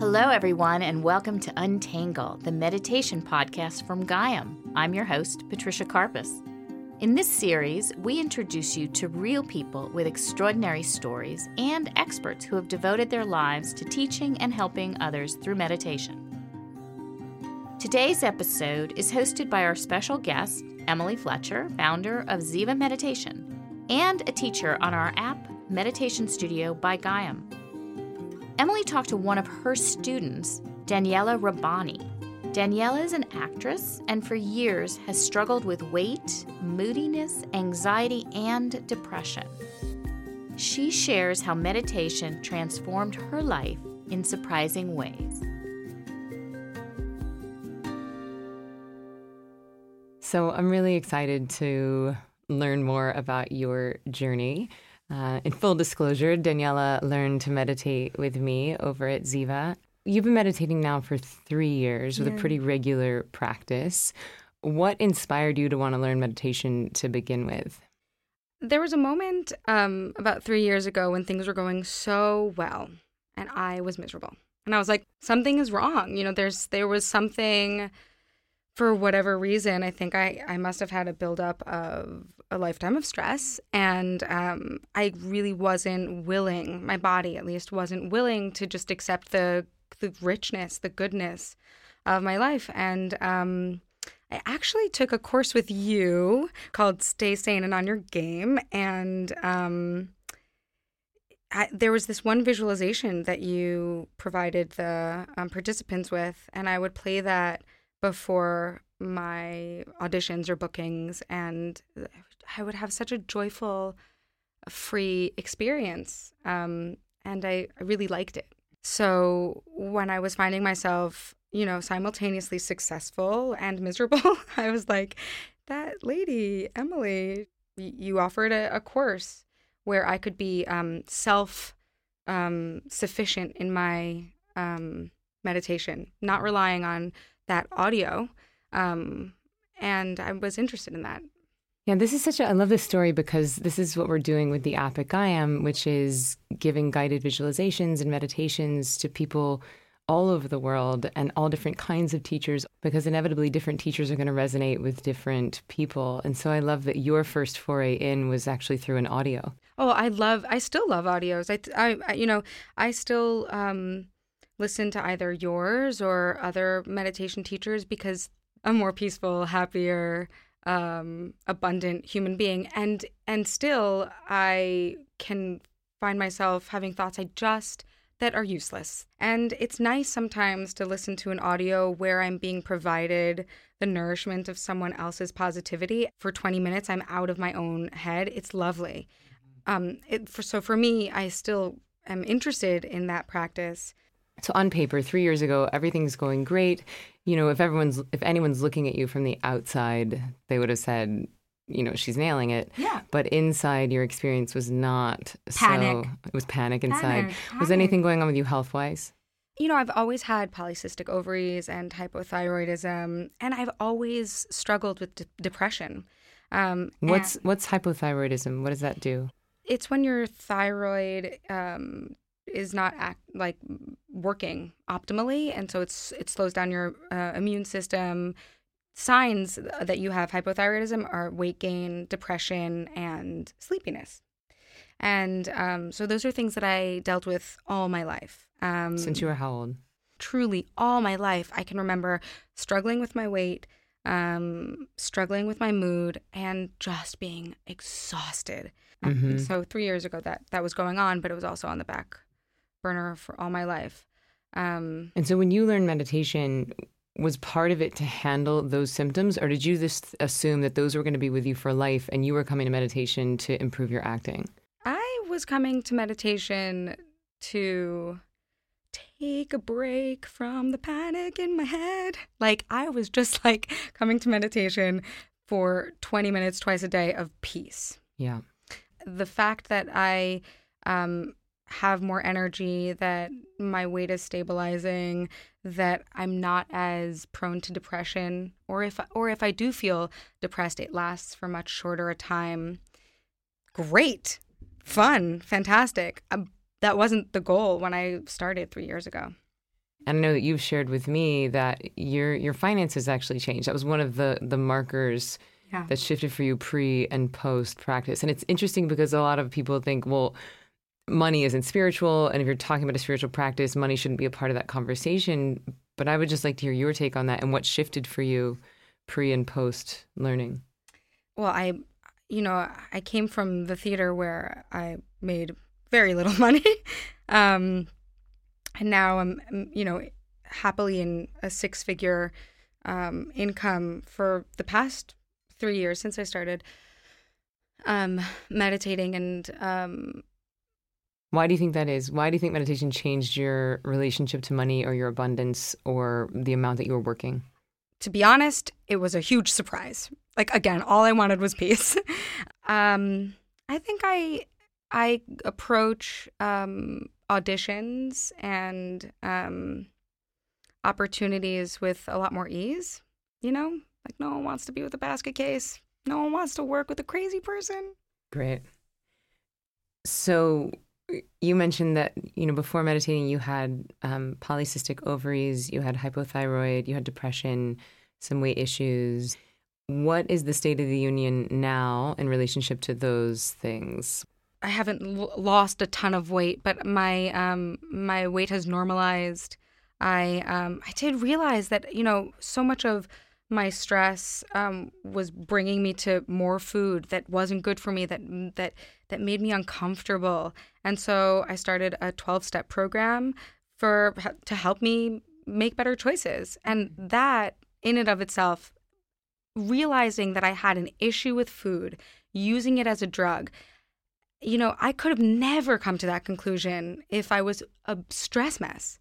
Hello, everyone, and welcome to Untangle, the meditation podcast from Gaiam. I'm your host, Patricia Karpas. In this series, we introduce you to real people with extraordinary stories and experts who have devoted their lives to teaching and helping others through meditation. Today's episode is hosted by our special guest, Emily Fletcher, founder of Ziva Meditation, and a teacher on our app, Meditation Studio by Gaiam. Emily talked to one of her students, Daniella Rabani. Daniella is an actress and for years has struggled with weight, moodiness, anxiety, and depression. She shares how meditation transformed her life in surprising ways. So, I'm really excited to learn more about your journey. Uh, in full disclosure, Daniella learned to meditate with me over at Ziva. You've been meditating now for three years with yeah. a pretty regular practice. What inspired you to want to learn meditation to begin with? There was a moment um, about three years ago when things were going so well, and I was miserable. And I was like, something is wrong. You know, there's there was something for whatever reason, I think I, I must have had a buildup of a lifetime of stress. And um, I really wasn't willing, my body at least wasn't willing to just accept the, the richness, the goodness of my life. And um, I actually took a course with you called Stay Sane and On Your Game. And um, I, there was this one visualization that you provided the um, participants with, and I would play that before my auditions or bookings and I would have such a joyful free experience um, and I, I really liked it. So when I was finding myself, you know, simultaneously successful and miserable, I was like, that lady, Emily, you offered a, a course where I could be um, self um, sufficient in my um, meditation, not relying on that audio. Um, and I was interested in that. Yeah, this is such a, I love this story because this is what we're doing with the app at Gaiam, which is giving guided visualizations and meditations to people all over the world and all different kinds of teachers because inevitably different teachers are going to resonate with different people. And so I love that your first foray in was actually through an audio. Oh, I love, I still love audios. I, I, you know, I still, um, listen to either yours or other meditation teachers because a more peaceful, happier, um, abundant human being. And and still I can find myself having thoughts I just that are useless. And it's nice sometimes to listen to an audio where I'm being provided the nourishment of someone else's positivity. For 20 minutes, I'm out of my own head. It's lovely. Um, it, for, so for me, I still am interested in that practice so on paper, three years ago, everything's going great. You know, if everyone's if anyone's looking at you from the outside, they would have said, you know, she's nailing it. Yeah. But inside, your experience was not panic. so. It was panic inside. Panic. Was anything going on with you health wise? You know, I've always had polycystic ovaries and hypothyroidism, and I've always struggled with de- depression. Um, what's what's hypothyroidism? What does that do? It's when your thyroid um, is not act, like working optimally, and so it's it slows down your uh, immune system. Signs that you have hypothyroidism are weight gain, depression, and sleepiness. And um, so those are things that I dealt with all my life. Um, Since you were how old? Truly, all my life. I can remember struggling with my weight, um, struggling with my mood, and just being exhausted. Mm-hmm. So three years ago, that that was going on, but it was also on the back burner for all my life. Um, and so when you learned meditation, was part of it to handle those symptoms, or did you just assume that those were going to be with you for life and you were coming to meditation to improve your acting? I was coming to meditation to take a break from the panic in my head. Like, I was just like coming to meditation for 20 minutes twice a day of peace. Yeah. The fact that I um, have more energy, that my weight is stabilizing, that I'm not as prone to depression, or if or if I do feel depressed, it lasts for much shorter a time. Great, fun, fantastic. Um, that wasn't the goal when I started three years ago. And I know that you've shared with me that your your finances actually changed. That was one of the the markers Yeah. that shifted for you pre and post practice. And it's interesting because a lot of people think, well, money isn't spiritual, and if you're talking about a spiritual practice, money shouldn't be a part of that conversation. But I would just like to hear your take on that and what shifted for you pre and post learning. Well, I, you know, I came from the theater where I made very little money. um, and now I'm, you know, happily in a six figure um, income for the past three years since I started um, meditating. And um, Why do you think that is? Why do you think meditation changed your relationship to money or your abundance or the amount that you were working? to be honest, it was a huge surprise. Like again, all I wanted was peace. um, I think I I approach um, auditions and um, opportunities with a lot more ease. You know, like no one wants to be with a basket case. No one wants to work with a crazy person. Great. So you mentioned that you know before meditating you had um, polycystic ovaries, you had hypothyroid, you had depression, some weight issues. What is the state of the union now in relationship to those things? I haven't l- lost a ton of weight, but my um my weight has normalized. I um I did realize that you know so much of my stress um was bringing me to more food that wasn't good for me that that that made me uncomfortable, and so I started a twelve step program for to help me make better choices, and that in and of itself, realizing that I had an issue with food, using it as a drug you know, I could have never come to that conclusion if I was a stress mess.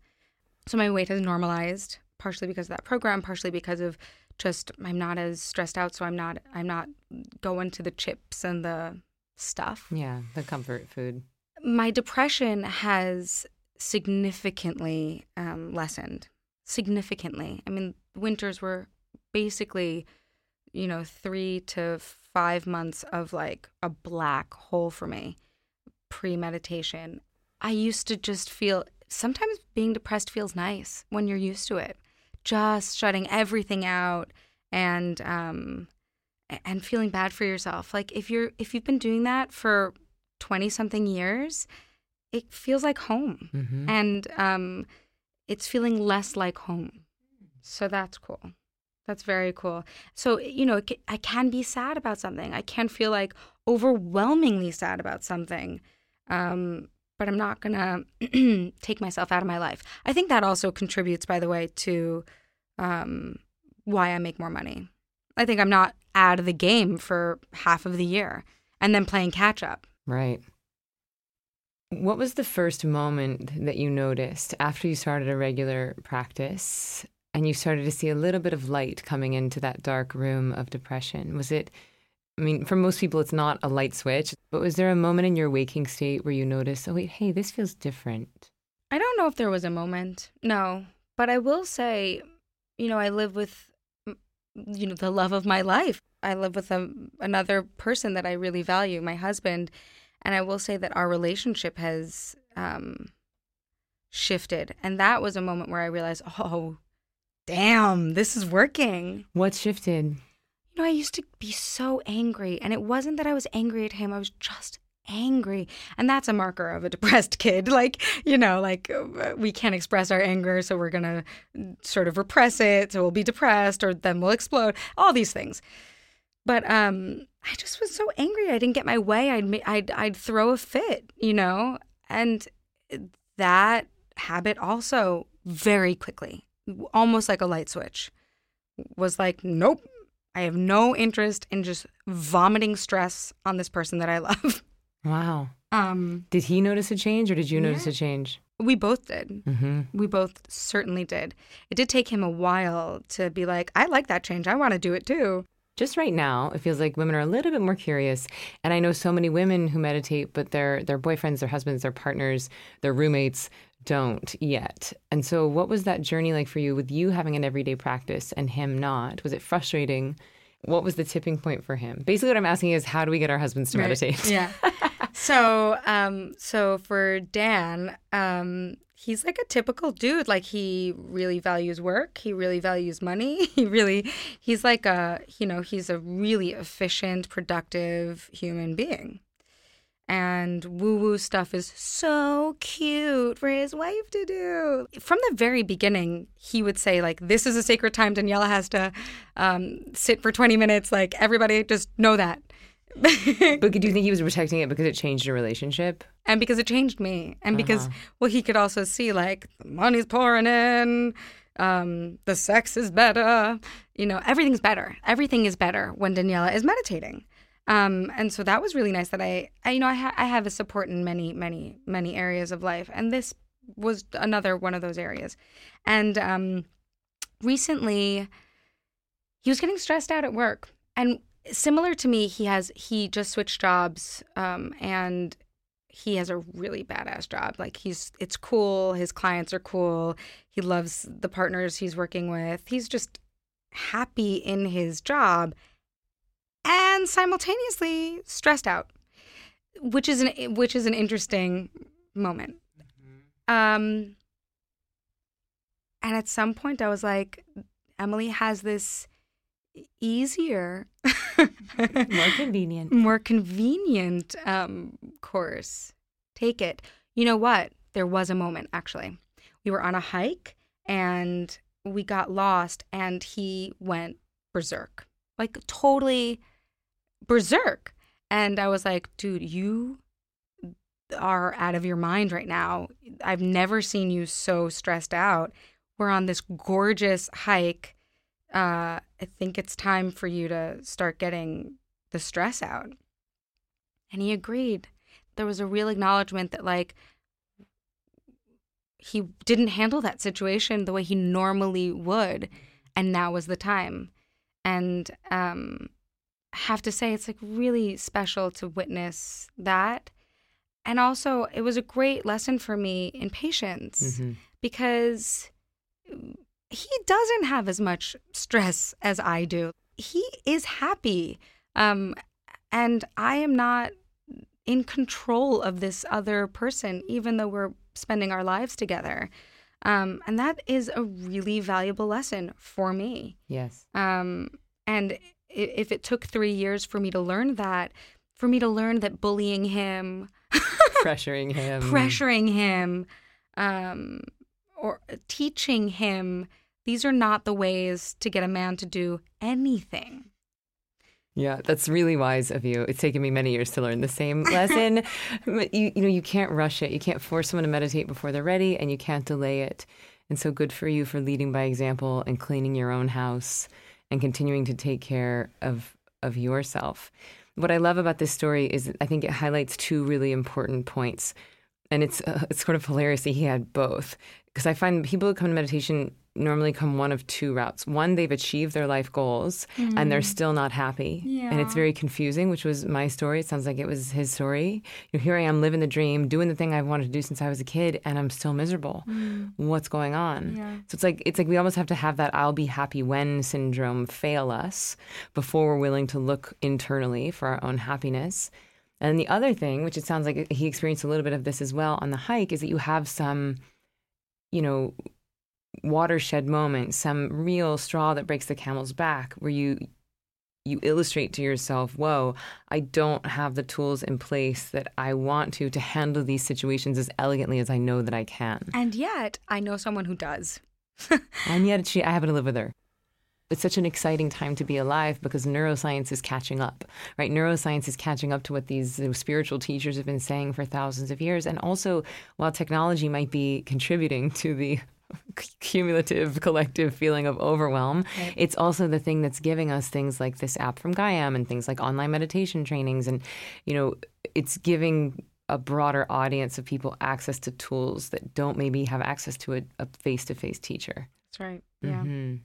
So my weight has normalized, partially because of that program, partially because of just I'm not as stressed out, so I'm not I'm not going to the chips and the stuff. Yeah, the comfort food. My depression has significantly um, lessened. Significantly. I mean, winters were basically, you know, three to five months of like a black hole for me pre meditation. I used to just feel sometimes being depressed feels nice when you're used to it. Just shutting everything out and um and feeling bad for yourself. Like if you're if you've been doing that for 20 something years, it feels like home. Mm-hmm. And um it's feeling less like home. So that's cool. That's very cool. So, you know, I can be sad about something. I can feel like overwhelmingly sad about something. Um, but I'm not going to take myself out of my life. I think that also contributes, by the way, to um, why I make more money. I think I'm not out of the game for half of the year and then playing catch up. Right. What was the first moment that you noticed after you started a regular practice and you started to see a little bit of light coming into that dark room of depression? Was it, I mean, for most people, it's not a light switch, but was there a moment in your waking state where you noticed, oh, wait, hey, this feels different? I don't know if there was a moment. No. But I will say, you know, I live with, you know, the love of my life. I live with a, another person that I really value, my husband. And I will say that our relationship has um, shifted. And that was a moment where I realized, oh, damn, this is working. What shifted? You know, I used to be so angry. And it wasn't that I was angry at him, I was just angry. And that's a marker of a depressed kid. Like, you know, like uh, we can't express our anger, so we're going to sort of repress it. So we'll be depressed or then we'll explode, all these things. But um, I just was so angry. I didn't get my way. I'd, I'd, I'd throw a fit, you know? And that habit also very quickly, almost like a light switch, was like, nope, I have no interest in just vomiting stress on this person that I love. Wow. Um, did he notice a change or did you yeah. notice a change? We both did. Mm-hmm. We both certainly did. It did take him a while to be like, I like that change. I want to do it too. Just right now, it feels like women are a little bit more curious. And I know so many women who meditate, but their their boyfriends, their husbands, their partners, their roommates don't yet. And so what was that journey like for you with you having an everyday practice and him not? Was it frustrating? What was the tipping point for him? Basically what I'm asking is how do we get our husbands to Right. meditate? Yeah. so um so for Dan, um he's like a typical dude. Like he really values work. He really values money. He really he's like a you know, he's a really efficient, productive human being. And woo woo stuff is so cute for his wife to do. From the very beginning, he would say, like, this is a sacred time. Daniella has to um, sit for 20 minutes. Like, everybody just know that. but do you think he was protecting it because it changed your relationship? and because it changed me. And because Uh-huh. well he could also see like the money's pouring in um the sex is better you know everything's better. Everything is better when daniella is meditating. Um and so that was really nice that i, I you know I, ha- I have a support in many many many areas of life. And this was another one of those areas. And um recently he was getting stressed out at work. And similar to me he has he just switched jobs um and he has a really badass job. Like he's it's cool, his clients are cool. He loves the partners he's working with. He's just happy in his job and simultaneously stressed out. Which is an which is an interesting moment. Um and at some point I was like Emily has this easier More convenient. more convenient um, course. Take it. You know what? There was a moment actually. We were on a hike and we got lost, and he went berserk, like totally berserk. And I was like, dude, you are out of your mind right now. I've never seen you so stressed out. We're on this gorgeous hike. Uh, I think it's time for you to start getting the stress out. And he agreed. There was a real acknowledgement that, like, he didn't handle that situation the way he normally would. And now was the time. And um, I have to say, it's like really special to witness that. And also, it was a great lesson for me in patience Mhm. because he doesn't have as much stress as I do. He is happy. Um, and I am not in control of this other person, even though we're spending our lives together. Um, and that is a really valuable lesson for me. Yes. Um, and if it took three years for me to learn that, for me to learn that bullying him, Pressuring him. pressuring him, um, or teaching him, these are not the ways to get a man to do anything. Yeah, that's really wise of you. It's taken me many years to learn the same lesson. you, you know, you can't rush it. You can't force someone to meditate before they're ready, and you can't delay it. And so, good for you for leading by example and cleaning your own house and continuing to take care of of yourself. What I love about this story is I think it highlights two really important points, and it's uh, it's sort of hilarious that he had both because I find people who come to meditation normally come one of two routes. One, they've achieved their life goals and they're mm. still not happy, and it's very confusing. Which was my story. It sounds like it was his story. You know, here I am living the dream, doing the thing I've wanted to do since I was a kid, and I'm still miserable. Mm. What's going on? Yeah. So it's like it's like we almost have to have that "I'll be happy when" syndrome fail us before we're willing to look internally for our own happiness. And the other thing, which it sounds like he experienced a little bit of this as well on the hike, is that you have some, you know, watershed moment, some real straw that breaks the camel's back, where you you illustrate to yourself, "Whoa, I don't have the tools in place that I want to to handle these situations as elegantly as I know that I can." And yet, I know someone who does. And yet, she, I happen to live with her. It's such an exciting time to be alive because neuroscience is catching up, right? Neuroscience is catching up to what these spiritual teachers have been saying for thousands of years. And also, while technology might be contributing to the cumulative collective feeling of overwhelm, it's also the thing that's giving us things like this app from Gaiam and things like online meditation trainings. And, you know, it's giving a broader audience of people access to tools that don't maybe have access to a, a face-to-face teacher. That's right. Yeah. Mhm.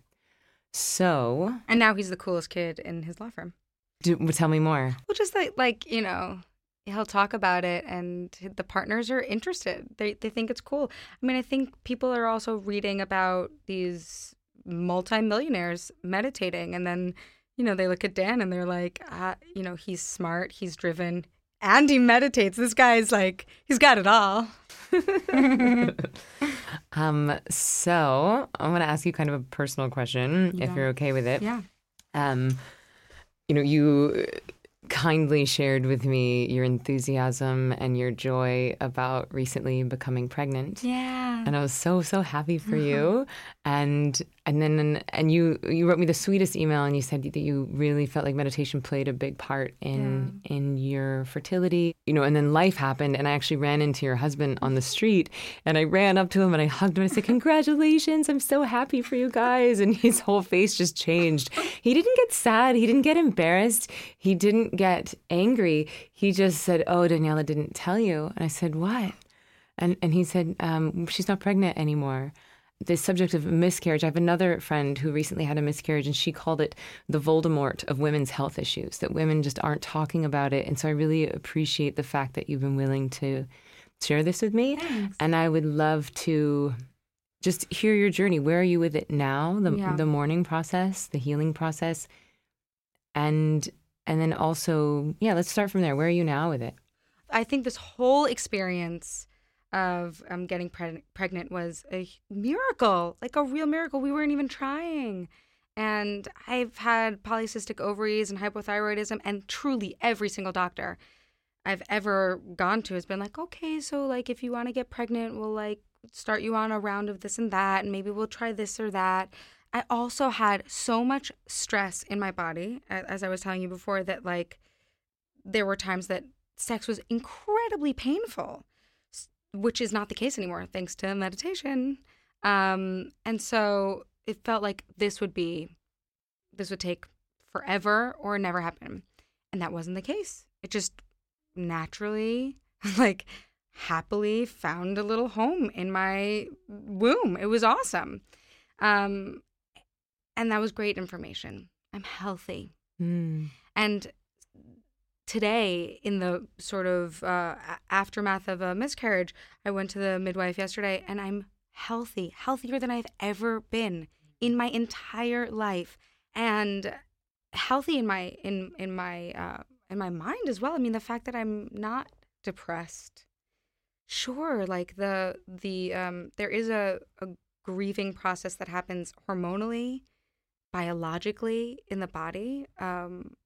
So, And now he's the coolest kid in his law firm. do, tell me more. Well, just like like you know, he'll talk about it, and the partners are interested. They they think it's cool. I mean, I think people are also reading about these multimillionaires meditating, and then you know they look at Dan and they're like, uh, you know, he's smart, he's driven. And he meditates. This guy's like, he's got it all. um, so I'm going to ask you kind of a personal question, Yeah. if you're okay with it. Yeah. Um, you know, you kindly shared with me your enthusiasm and your joy about recently becoming pregnant. Yeah. And I was so so happy for you, and and then and you you wrote me the sweetest email, and you said that you really felt like meditation played a big part in in your fertility, you know. And then life happened, and I actually ran into your husband on the street, and I ran up to him and I hugged him. and I said, "Congratulations! I'm so happy for you guys." And his whole face just changed. He didn't get sad. He didn't get embarrassed. He didn't get angry. He just said, "Oh, Daniella didn't tell you." And I said, "What?" And and he said, um, she's not pregnant anymore. The subject of miscarriage. I have another friend who recently had a miscarriage, and she called it the Voldemort of women's health issues. That women just aren't talking about it, and so I really appreciate the fact that you've been willing to share this with me. And I would love to just hear your journey. Where are you with it now? The Yeah. the mourning process, the healing process, and and then also, yeah, let's start from there. Where are you now with it? I think this whole experience of um, getting preg- pregnant was a miracle, like a real miracle. We weren't even trying. And I've had polycystic ovaries and hypothyroidism, and truly every single doctor I've ever gone to has been like, okay, so like if you want to get pregnant, we'll like start you on a round of this and that, and maybe we'll try this or that. I also had so much stress in my body, as I was telling you before, that like there were times that sex was incredibly painful, which is not the case anymore thanks to meditation. Um, and so it felt like this would be, this would take forever or never happen. And that wasn't the case. It just naturally, like happily found a little home in my womb. It was awesome. Um, and that was great information. I'm healthy. Mm. And today, in the sort of uh, aftermath of a miscarriage, I went to the midwife yesterday and I'm healthy, healthier than I've ever been in my entire life. And healthy in my in in my uh, in my mind as well. I mean, the fact that I'm not depressed. Sure, like the the um, there is a, a grieving process that happens hormonally, biologically in the body, um,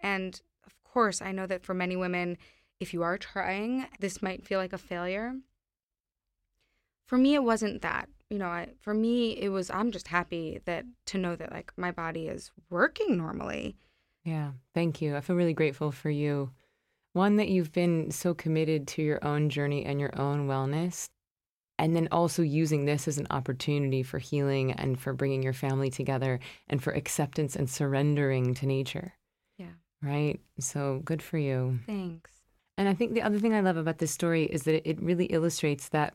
and of course, I know that for many women, if you are trying, this might feel like a failure. For me, it wasn't that. You know, I, for me, it was I'm just happy that to know that like my body is working normally. Yeah, thank you. I feel really grateful for you. One, that you've been so committed to your own journey and your own wellness. And then also using this as an opportunity for healing and for bringing your family together and for acceptance and surrendering to nature, Yeah. right? So good for you. Thanks. And I think the other thing I love about this story is that it really illustrates that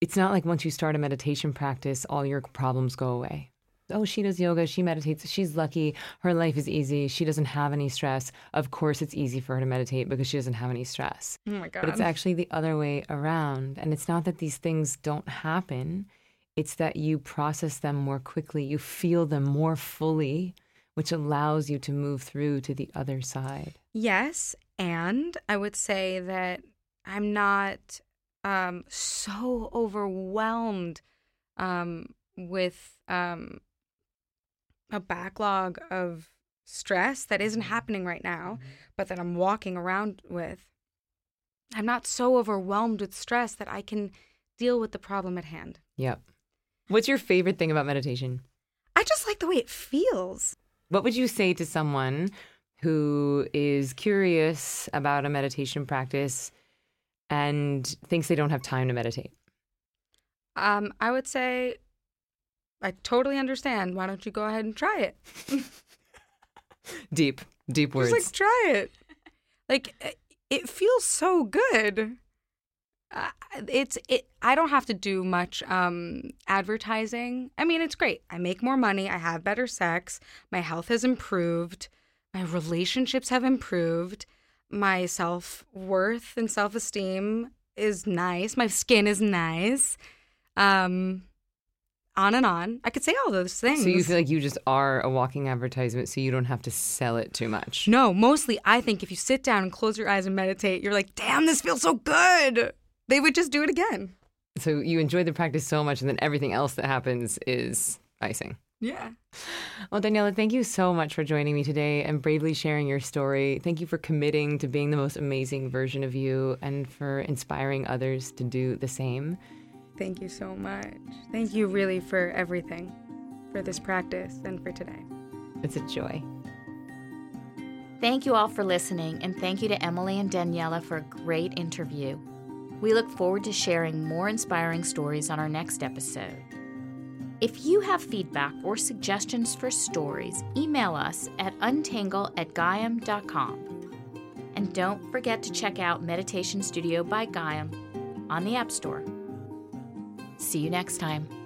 it's not like once you start a meditation practice, all your problems go away. Oh, she does yoga, she meditates, she's lucky, her life is easy, she doesn't have any stress. Of course, it's easy for her to meditate because she doesn't have any stress. Oh my god. But it's actually the other way around. And it's not that these things don't happen, it's that you process them more quickly, you feel them more fully, which allows you to move through to the other side. Yes, and I would say that I'm not um, so overwhelmed um, with um, a backlog of stress that isn't happening right now, but that I'm walking around with. I'm not so overwhelmed with stress that I can deal with the problem at hand. Yep. What's your favorite thing about meditation? I just like the way it feels. What would you say to someone who is curious about a meditation practice and thinks they don't have time to meditate? Um, I would say, I totally understand. Why don't you go ahead and try it? Deep, deep words. Just like try it. Like it- it feels so good. Uh, it's it. I don't have to do much um, advertising. I mean, it's great. I make more money. I have better sex. My health has improved. My relationships have improved. My self worth and self esteem is nice. My skin is nice. Um, on and on. I could say all those things. So you feel like you just are a walking advertisement, so you don't have to sell it too much. No, mostly I think if you sit down and close your eyes and meditate, you're like, damn, this feels so good. They would just do it again. So you enjoy the practice so much, and then everything else that happens is icing. Yeah. Well, Daniella, thank you so much for joining me today and bravely sharing your story. Thank you for committing to being the most amazing version of you and for inspiring others to do the same. Thank you so much. Thank you really for everything, for this practice and for today. It's a joy. Thank you all for listening, and thank you to Emily and Daniella for a great interview. We look forward to sharing more inspiring stories on our next episode. If you have feedback or suggestions for stories, email us at untangle at gaiam.com. And don't forget to check out Meditation Studio by Gaiam on the App Store. See you next time.